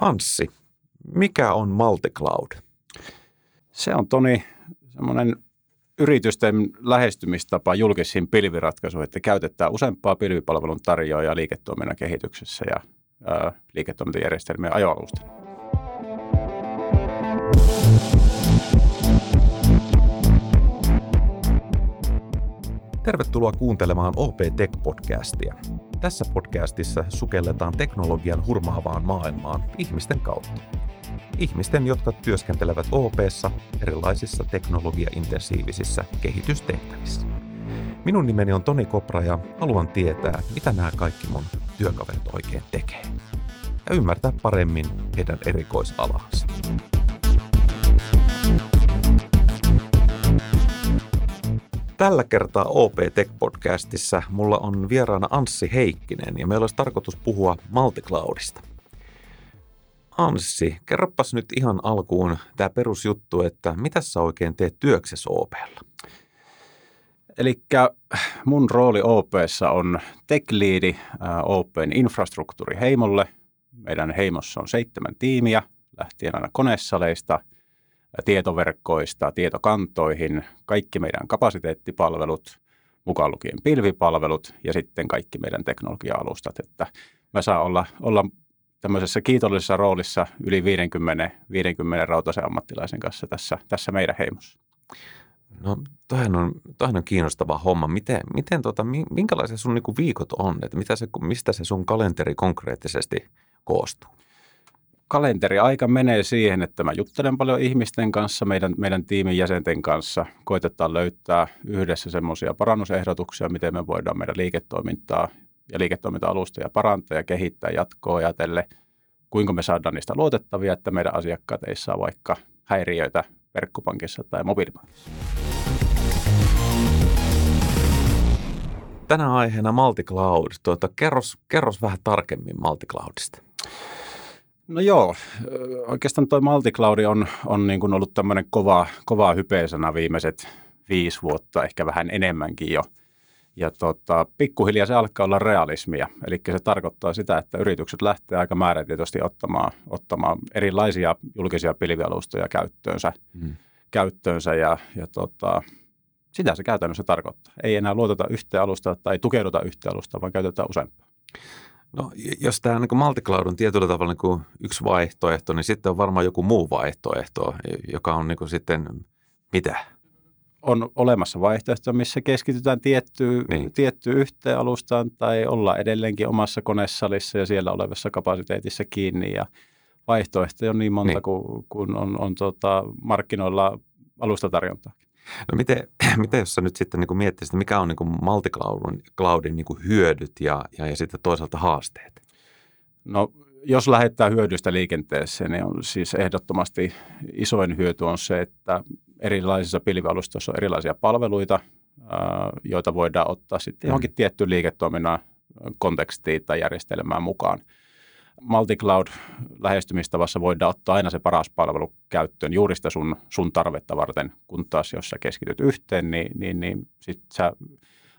Anssi, mikä on multicloud? Se on Toni semmoinen yritysten lähestymistapa julkisiin pilviratkaisuihin, että käytetään useampaa pilvipalvelun tarjoajaa liiketoiminnan kehityksessä ja ää, liiketoimintajärjestelmien ajoalusten. Tervetuloa kuuntelemaan OP Tech-podcastia. Tässä podcastissa sukelletaan teknologian hurmaavaan maailmaan ihmisten kautta. Ihmisten, jotka työskentelevät OPssa erilaisissa teknologiaintensiivisissä kehitystehtävissä. Minun nimeni on Toni Kopra ja haluan tietää, mitä nämä kaikki mun työkaverit oikein tekee. Ja ymmärtää paremmin heidän erikoisalaansa. Tällä kertaa OP Tech-podcastissa mulla on vieraana Anssi Heikkinen ja meillä olisi tarkoitus puhua Multicloudista. Anssi, kerropas nyt ihan alkuun tämä perusjuttu, että mitä sä oikein teet työksessä OPlla? Eli mun rooli OPssa on tech leadi Open infrastruktuuri heimolle. Meidän heimossa on seitsemän tiimiä, lähtien aina konesaleista – tietoverkkoista tietokantoihin, kaikki meidän kapasiteettipalvelut, mukaan lukien pilvipalvelut ja sitten kaikki meidän teknologia-alustat. Että mä saan olla, olla tämmöisessä kiitollisessa roolissa yli 50, 50 rautaisen ammattilaisen kanssa tässä, tässä meidän heimossa. No toihan on, toihan on kiinnostava homma. Miten, miten tota, minkälaisia sun niinku viikot on? Että mitä se, mistä se sun kalenteri konkreettisesti koostuu? Kalenteriaika menee siihen, että mä juttelen paljon ihmisten kanssa, meidän, meidän tiimin jäsenten kanssa. Koitetaan löytää yhdessä semmoisia parannusehdotuksia, miten me voidaan meidän liiketoimintaa ja liiketoiminta-alustoja parantaa ja kehittää jatkoa ajatelle, kuinka me saadaan niistä luotettavia, että meidän asiakkaat ei saa vaikka häiriöitä verkkopankissa tai mobiilipankissa. Tänä aiheena Multicloud. Tuota, kerros, kerros vähän tarkemmin Multicloudista. No joo, oikeastaan tuo multicloudi on, on niin kuin ollut tämmöinen kova, kova hypeisana viimeiset viisi vuotta, ehkä vähän enemmänkin jo. Ja tota, pikkuhiljaa se alkaa olla realismia. Eli se tarkoittaa sitä, että yritykset lähtee aika määrätietoisesti ottamaan, ottamaan erilaisia julkisia pilvialustoja käyttöönsä, mm. käyttöönsä ja, ja tota, sitä se käytännössä tarkoittaa. Ei enää luoteta yhteen alusta tai tukeuduta yhteen alusta, vaan käytetään useampaa. No jos tämä niin multicloud on tietyllä tavalla niin yksi vaihtoehto, niin sitten on varmaan joku muu vaihtoehto, joka on niin kuin sitten mitä? On olemassa vaihtoehto, missä keskitytään tiettyyn, niin. tiettyyn yhteen alustaan tai olla edelleenkin omassa konesalissa ja siellä olevassa kapasiteetissa kiinni ja vaihtoehtoja on niin monta niin. kuin, on, on tota markkinoilla alustatarjontaa. No miten, miten jos sä nyt sitten niin miettisit, mikä on niin multicloudin cloudin niin hyödyt ja, ja, ja sitten toisaalta haasteet? No jos lähettää hyödystä liikenteeseen, niin on siis ehdottomasti isoin hyöty on se, että erilaisissa pilvialustoissa on erilaisia palveluita, joita voidaan ottaa sitten johonkin mm. tiettyyn liiketoiminnan kontekstiin tai järjestelmään mukaan – multicloud-lähestymistavassa voidaan ottaa aina se paras palvelu käyttöön juuri sitä sun, sun tarvetta varten, kun taas jos sä keskityt yhteen, niin, niin, niin sit sä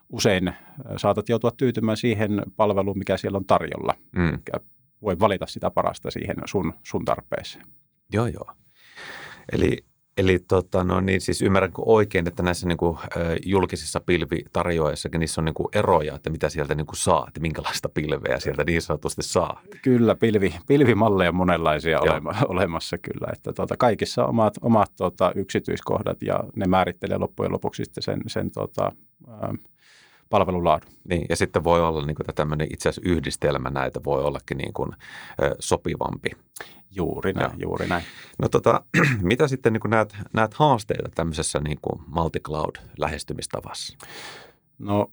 usein äh, saatat joutua tyytymään siihen palveluun, mikä siellä on tarjolla. Mm. Voi valita sitä parasta siihen sun, sun tarpeeseen. Joo, joo. Eli Eli tota, no niin, siis ymmärränkö oikein, että näissä niin kuin, julkisissa pilvitarjoajissakin niissä on niin kuin eroja, että mitä sieltä niin kuin saa, että minkälaista pilveä sieltä niin sanotusti saa? Kyllä, pilvi, pilvimalleja on monenlaisia olema, olemassa kyllä. Että tota, kaikissa omat, omat tota, yksityiskohdat ja ne määrittelee loppujen lopuksi sitten sen, sen tota, ä, palvelulaadun. Niin, ja sitten voi olla niin kuin, tämmöinen itse asiassa yhdistelmä näitä voi ollakin niin kuin, sopivampi. Juuri näin, ja. juuri näin. No tota, mitä sitten niin näet, näet haasteita tämmöisessä niin kuin multicloud-lähestymistavassa? No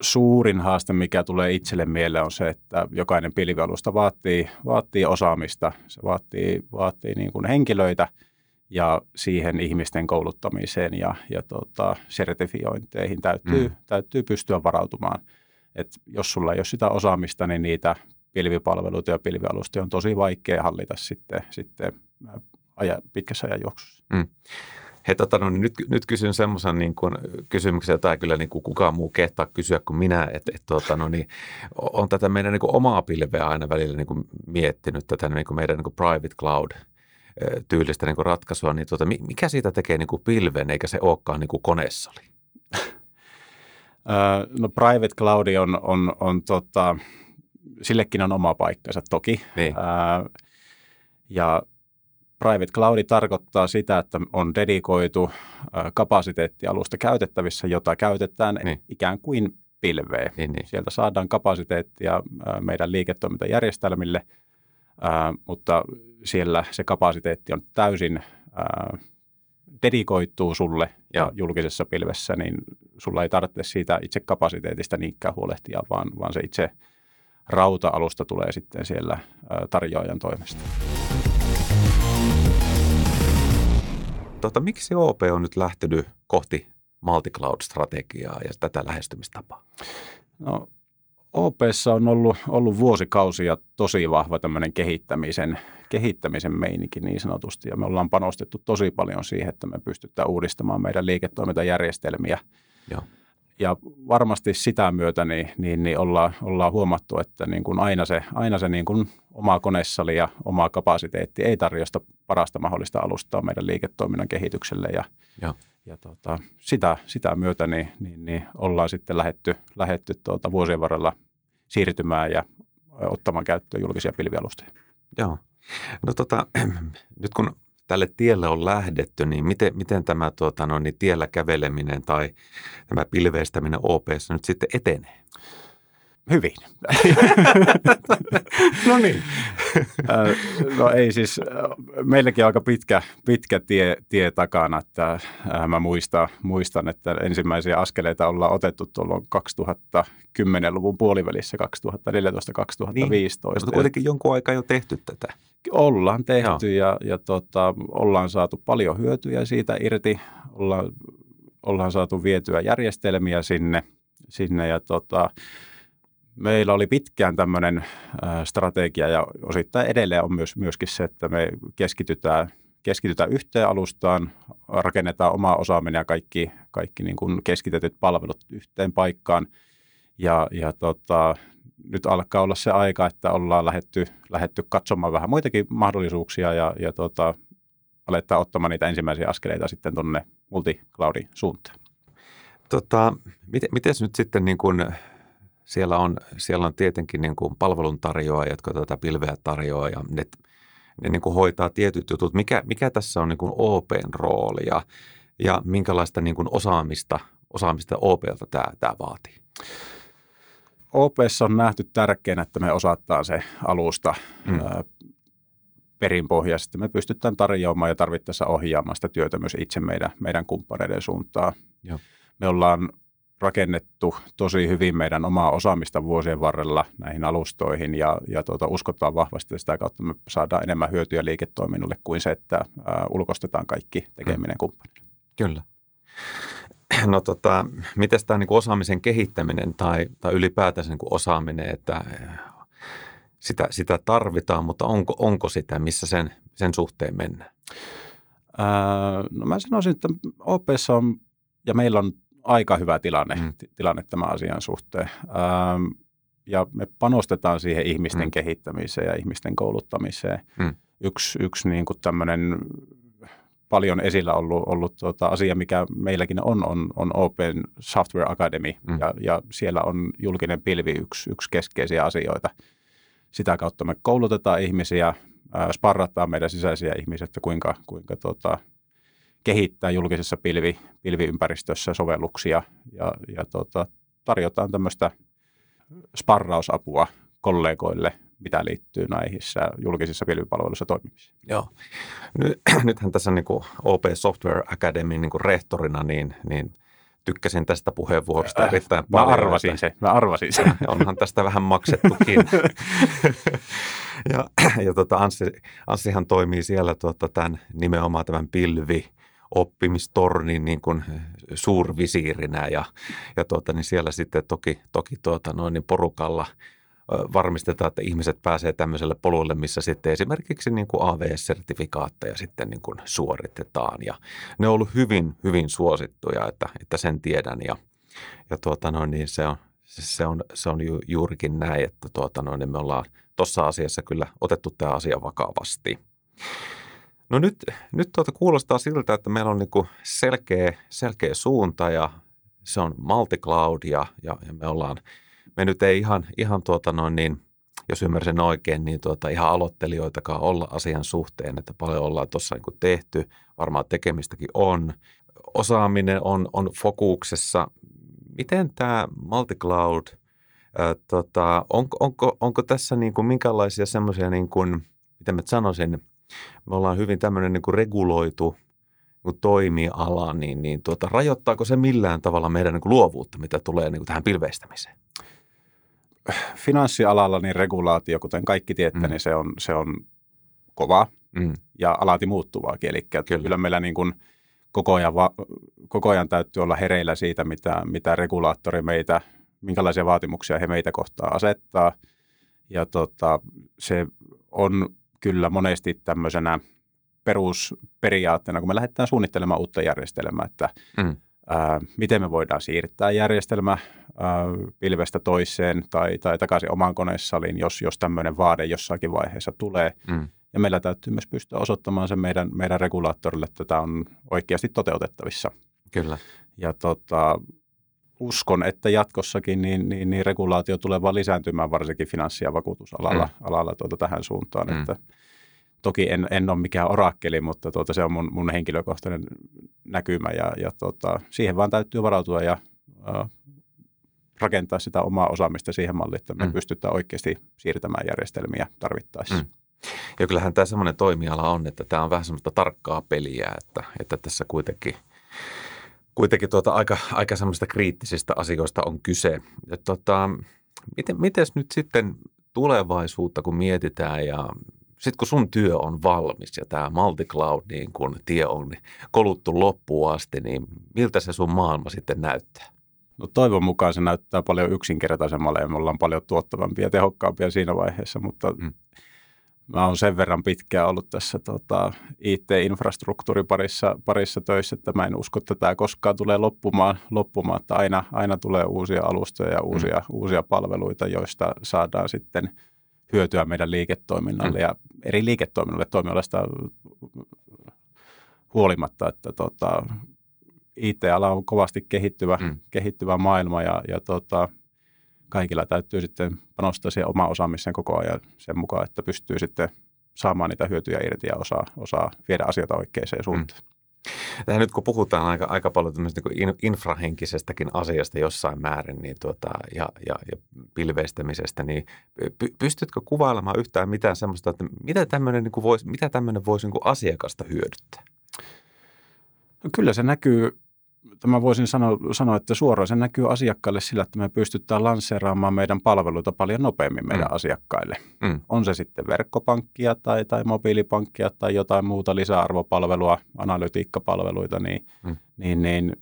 suurin haaste, mikä tulee itselle mieleen on se, että jokainen pilvialusta vaatii, vaatii osaamista, se vaatii, vaatii niin kuin henkilöitä ja siihen ihmisten kouluttamiseen ja, ja tota, sertifiointeihin täytyy, mm. täytyy pystyä varautumaan. Et jos sulla ei ole sitä osaamista, niin niitä pilvipalveluita ja pilvialustoja on tosi vaikea hallita sitten, sitten aja, pitkässä ajan juoksussa. Mm. Hei, tota, no, niin nyt, nyt kysyn semmoisen niin kuin, kysymyksen, jota ei kyllä niin kuin kukaan muu kehtaa kysyä kuin minä. Että et, tota, no, niin, on tätä meidän niin kuin, omaa pilveä aina välillä niin kuin, miettinyt, tätä niin kuin meidän niin kuin private cloud tyylistä niin kuin ratkaisua, niin tota, mikä siitä tekee niin kuin pilven, eikä se olekaan niin kuin no private cloud on, on, on tota, sillekin on oma paikkansa toki. Niin. ja Private cloud tarkoittaa sitä, että on dedikoitu kapasiteettialusta käytettävissä, jota käytetään niin. ikään kuin pilveen. Niin, niin. Sieltä saadaan kapasiteettia meidän liiketoimintajärjestelmille, mutta siellä se kapasiteetti on täysin dedikoituu sulle ja julkisessa pilvessä, niin sulla ei tarvitse siitä itse kapasiteetista niinkään huolehtia, vaan, vaan se itse rauta-alusta tulee sitten siellä tarjoajan toimesta. Tota, miksi OP on nyt lähtenyt kohti multi-cloud-strategiaa ja tätä lähestymistapaa? No, OPssa on ollut, ollut vuosikausia tosi vahva tämmöinen kehittämisen, kehittämisen meininki niin sanotusti. Ja me ollaan panostettu tosi paljon siihen, että me pystytään uudistamaan meidän liiketoimintajärjestelmiä. Joo ja varmasti sitä myötä niin, niin, niin ollaan, ollaan huomattu, että niin kuin aina se, aina se niin kuin oma konesali ja oma kapasiteetti ei tarjosta parasta mahdollista alustaa meidän liiketoiminnan kehitykselle ja, ja. ja tota, sitä, sitä myötä niin, niin, niin ollaan sitten lähetty, lähetty tuota vuosien varrella siirtymään ja ottamaan käyttöön julkisia pilvialustoja. Joo. No tota, nyt kun tälle tielle on lähdetty, niin miten, miten tämä tuota, no, niin tiellä käveleminen tai tämä pilveistäminen OPS nyt sitten etenee? Hyvin. no niin. no ei siis, meilläkin aika pitkä, pitkä tie, tie takana, että mä muistan, muistan, että ensimmäisiä askeleita ollaan otettu tuolloin 2010-luvun puolivälissä, 2014-2015. Niin, mutta kuitenkin jonkun aikaa jo tehty tätä. Ollaan tehty Joo. ja, ja tota, ollaan saatu paljon hyötyjä siitä irti. Ollaan, ollaan saatu vietyä järjestelmiä sinne, sinne ja tota, meillä oli pitkään tämmöinen strategia ja osittain edelleen on myös, myöskin se, että me keskitytään, keskitytään yhteen alustaan, rakennetaan oma osaaminen ja kaikki, kaikki niin kuin keskitetyt palvelut yhteen paikkaan. Ja, ja tota, nyt alkaa olla se aika, että ollaan lähetty, lähetty katsomaan vähän muitakin mahdollisuuksia ja, ja tota, aletaan ottamaan niitä ensimmäisiä askeleita sitten tuonne multicloudin suuntaan. Tota, miten, miten nyt sitten niin kuin siellä on, siellä on tietenkin niin kuin palveluntarjoajat, jotka tätä pilveä tarjoaa ja ne, ne niin kuin hoitaa tietyt jutut. Mikä, mikä tässä on niin kuin OPn rooli ja, ja minkälaista niin kuin osaamista, osaamista OPlta tämä, tämä vaatii? OPssa on nähty tärkeänä, että me osataan se alusta mm. perinpohjaisesti. Me pystytään tarjoamaan ja tarvittaessa ohjaamaan sitä työtä myös itse meidän, meidän kumppaneiden suuntaan. Joo. Me ollaan rakennettu tosi hyvin meidän omaa osaamista vuosien varrella näihin alustoihin ja, ja tuota, uskotaan vahvasti, että sitä kautta me saadaan enemmän hyötyä liiketoiminnalle kuin se, että ää, ulkostetaan kaikki tekeminen mm. kumppanille. Kyllä. No tota, miten tämä niin osaamisen kehittäminen tai, tai ylipäätänsä niin osaaminen, että sitä, sitä tarvitaan, mutta onko, onko sitä, missä sen, sen suhteen mennään? Ää, no mä sanoisin, että OPssa on ja meillä on aika hyvä tilanne, mm. tilanne tämän asian suhteen. Ähm, ja me panostetaan siihen ihmisten mm. kehittämiseen ja ihmisten kouluttamiseen. Mm. Yksi, yksi niin kuin tämmöinen paljon esillä ollut, ollut tuota asia, mikä meilläkin on, on, on Open Software Academy, mm. ja, ja siellä on julkinen pilvi yksi, yksi keskeisiä asioita. Sitä kautta me koulutetaan ihmisiä, sparrataan meidän sisäisiä ihmisiä, että kuinka, kuinka tuota, kehittää julkisessa pilvi, pilviympäristössä sovelluksia ja, ja tota, tarjotaan tämmöistä sparrausapua kollegoille, mitä liittyy näihin julkisissa pilvipalveluissa toimimiseen. Joo. Nyt, nythän tässä niin kuin OP Software Academy niin kuin rehtorina, niin, niin tykkäsin tästä puheenvuorosta äh, erittäin mä paljon. Arvasin se, mä arvasin se. Onhan tästä vähän maksettukin. ja ja tota Anssi, Anssihan toimii siellä tuota, tämän, nimenomaan tämän pilvi oppimistornin niin kuin suurvisiirinä ja, ja tuota, niin siellä sitten toki, toki tuota, noin niin porukalla varmistetaan, että ihmiset pääsee tämmöiselle polulle, missä sitten esimerkiksi niin kuin AVS-sertifikaatteja sitten niin kuin suoritetaan. Ja ne on ollut hyvin, hyvin suosittuja, että, että sen tiedän. Ja, ja tuota noin, niin se on, se on, se on ju, juurikin näin, että tuota noin, niin me ollaan tuossa asiassa kyllä otettu tämä asia vakavasti. No nyt, nyt tuota kuulostaa siltä, että meillä on niin selkeä, selkeä suunta ja se on multicloud ja, ja, ja me ollaan, me nyt ei ihan, ihan tuota noin niin, jos ymmärsin oikein, niin tuota ihan aloittelijoitakaan olla asian suhteen, että paljon ollaan tuossa niin tehty, varmaan tekemistäkin on. Osaaminen on, on fokuksessa. Miten tämä multicloud, ää, tota, onko, onko, onko tässä niin kuin minkälaisia semmoisia, niin kuin, miten mä sanoisin, me ollaan hyvin tämmöinen niin kuin reguloitu – niin toimiala, niin, niin tuota, rajoittaako se millään tavalla meidän niin kuin luovuutta, mitä tulee niin kuin tähän pilveistämiseen? Finanssialalla niin regulaatio, kuten kaikki tiedätte, mm. niin se on, se on kova mm. ja alati muuttuvaakin. Eli kyllä, kyllä meillä niin kuin koko, ajan va, koko ajan täytyy olla hereillä siitä, mitä, mitä regulaattori meitä, minkälaisia vaatimuksia he meitä kohtaa asettaa. Ja tota, se on kyllä monesti tämmöisenä – perusperiaatteena, kun me lähdetään suunnittelemaan uutta järjestelmää, että mm. Ää, miten me voidaan siirtää järjestelmä ää, pilvestä toiseen tai, tai takaisin omaan koneessaliin, jos, jos tämmöinen vaade jossakin vaiheessa tulee. Mm. Ja meillä täytyy myös pystyä osoittamaan se meidän, meidän regulaattorille, että tämä on oikeasti toteutettavissa. Kyllä. Ja tota, uskon, että jatkossakin niin, niin, niin regulaatio tulee vaan lisääntymään varsinkin finanssi- ja vakuutusalalla mm. alalla tuota tähän suuntaan, mm. että – Toki en, en ole mikään orakkeli, mutta tuota, se on mun, mun henkilökohtainen näkymä ja, ja tuota, siihen vaan täytyy varautua ja äh, rakentaa sitä omaa osaamista siihen malliin, että me mm. pystytään oikeasti siirtämään järjestelmiä tarvittaessa. Mm. Ja kyllähän tämä semmoinen toimiala on, että tämä on vähän semmoista tarkkaa peliä, että, että tässä kuitenkin, kuitenkin tuota aika, aika semmoista kriittisistä asioista on kyse. Ja tuota, miten, mites nyt sitten tulevaisuutta, kun mietitään ja sitten kun sun työ on valmis ja tämä multicloud niin kun tie on koluttu loppuun asti, niin miltä se sun maailma sitten näyttää? No toivon mukaan se näyttää paljon yksinkertaisemmalle ja me ollaan paljon tuottavampia ja tehokkaampia siinä vaiheessa, mutta mm. mä oon sen verran pitkään ollut tässä tota, IT-infrastruktuuri parissa, parissa töissä, että mä en usko, että tämä koskaan tulee loppumaan, loppumaan että aina, aina tulee uusia alustoja ja uusia, mm. uusia palveluita, joista saadaan sitten – hyötyä meidän liiketoiminnalle mm. ja eri liiketoiminnalle toimialasta huolimatta, että tota, IT-ala on kovasti kehittyvä, mm. kehittyvä maailma ja, ja tota, kaikilla täytyy sitten panostaa siihen omaan osaamiseen koko ajan sen mukaan, että pystyy sitten saamaan niitä hyötyjä irti ja osaa, osaa viedä asioita oikeaan suuntaan. Mm. Tähän nyt kun puhutaan aika, aika paljon niin infrahenkisestäkin asiasta jossain määrin niin tuota, ja, ja, ja pilveistämisestä, niin py, pystytkö kuvailemaan yhtään mitään sellaista, että mitä tämmöinen, niin voisi, mitä tämmöinen voisi niin asiakasta hyödyttää? No kyllä se näkyy tämä voisin sanoa, sanoa, että suoraan se näkyy asiakkaille sillä, että me pystytään lanseeraamaan meidän palveluita paljon nopeammin meidän mm. asiakkaille. Mm. On se sitten verkkopankkia tai, tai mobiilipankkia tai jotain muuta lisäarvopalvelua, analytiikkapalveluita, niin, mm. niin, niin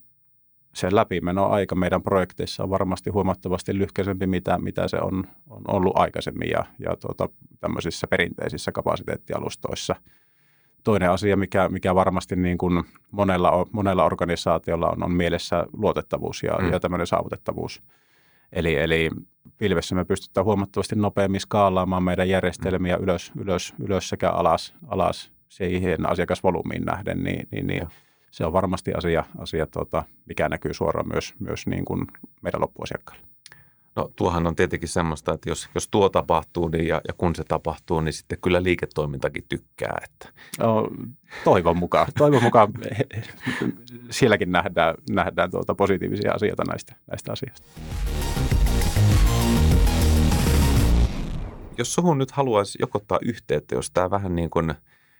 se läpimenoaika meidän projekteissa on varmasti huomattavasti lyhkäisempi, mitä, mitä se on, on ollut aikaisemmin ja, ja tuota, tämmöisissä perinteisissä kapasiteettialustoissa – toinen asia, mikä, mikä varmasti niin kuin monella, monella organisaatiolla on, on mielessä luotettavuus ja, mm. ja tämmöinen saavutettavuus. Eli, eli pilvessä me pystytään huomattavasti nopeammin skaalaamaan meidän järjestelmiä mm. ylös, ylös, ylös sekä alas, alas siihen asiakasvolyymiin nähden, niin, niin, niin se on varmasti asia, asia tuota, mikä näkyy suoraan myös, myös niin kuin meidän loppuasiakkaille. No tuohan on tietenkin semmoista, että jos, jos tuo tapahtuu niin ja, ja kun se tapahtuu, niin sitten kyllä liiketoimintakin tykkää. Että. No, toivon mukaan. Toivon mukaan sielläkin nähdään, nähdään tuota positiivisia asioita näistä, näistä asioista. Jos suhun nyt haluaisi jokottaa yhteyttä, jos tämä vähän niin kuin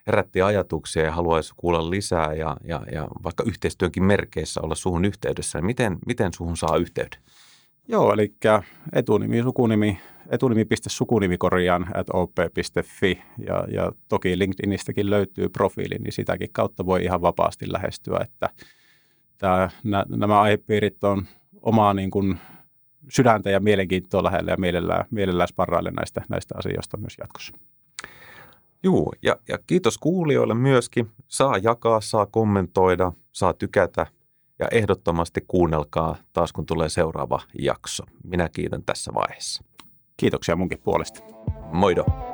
herätti ajatuksia ja haluaisi kuulla lisää ja, ja, ja vaikka yhteistyönkin merkeissä olla suhun yhteydessä, niin miten, miten suhun saa yhteyden? Joo, eli etunimi, sukunimi, etunimi.sukunimikorjaan at op.fi ja, ja toki LinkedInistäkin löytyy profiili, niin sitäkin kautta voi ihan vapaasti lähestyä, että tämä, nämä aihepiirit on omaa niin kuin sydäntä ja mielenkiintoa lähellä ja mielellään, mielellään sparraille näistä, näistä asioista myös jatkossa. Juu, ja, ja kiitos kuulijoille myöskin. Saa jakaa, saa kommentoida, saa tykätä ja ehdottomasti kuunnelkaa taas kun tulee seuraava jakso. Minä kiitän tässä vaiheessa. Kiitoksia munkin puolesta. Moido.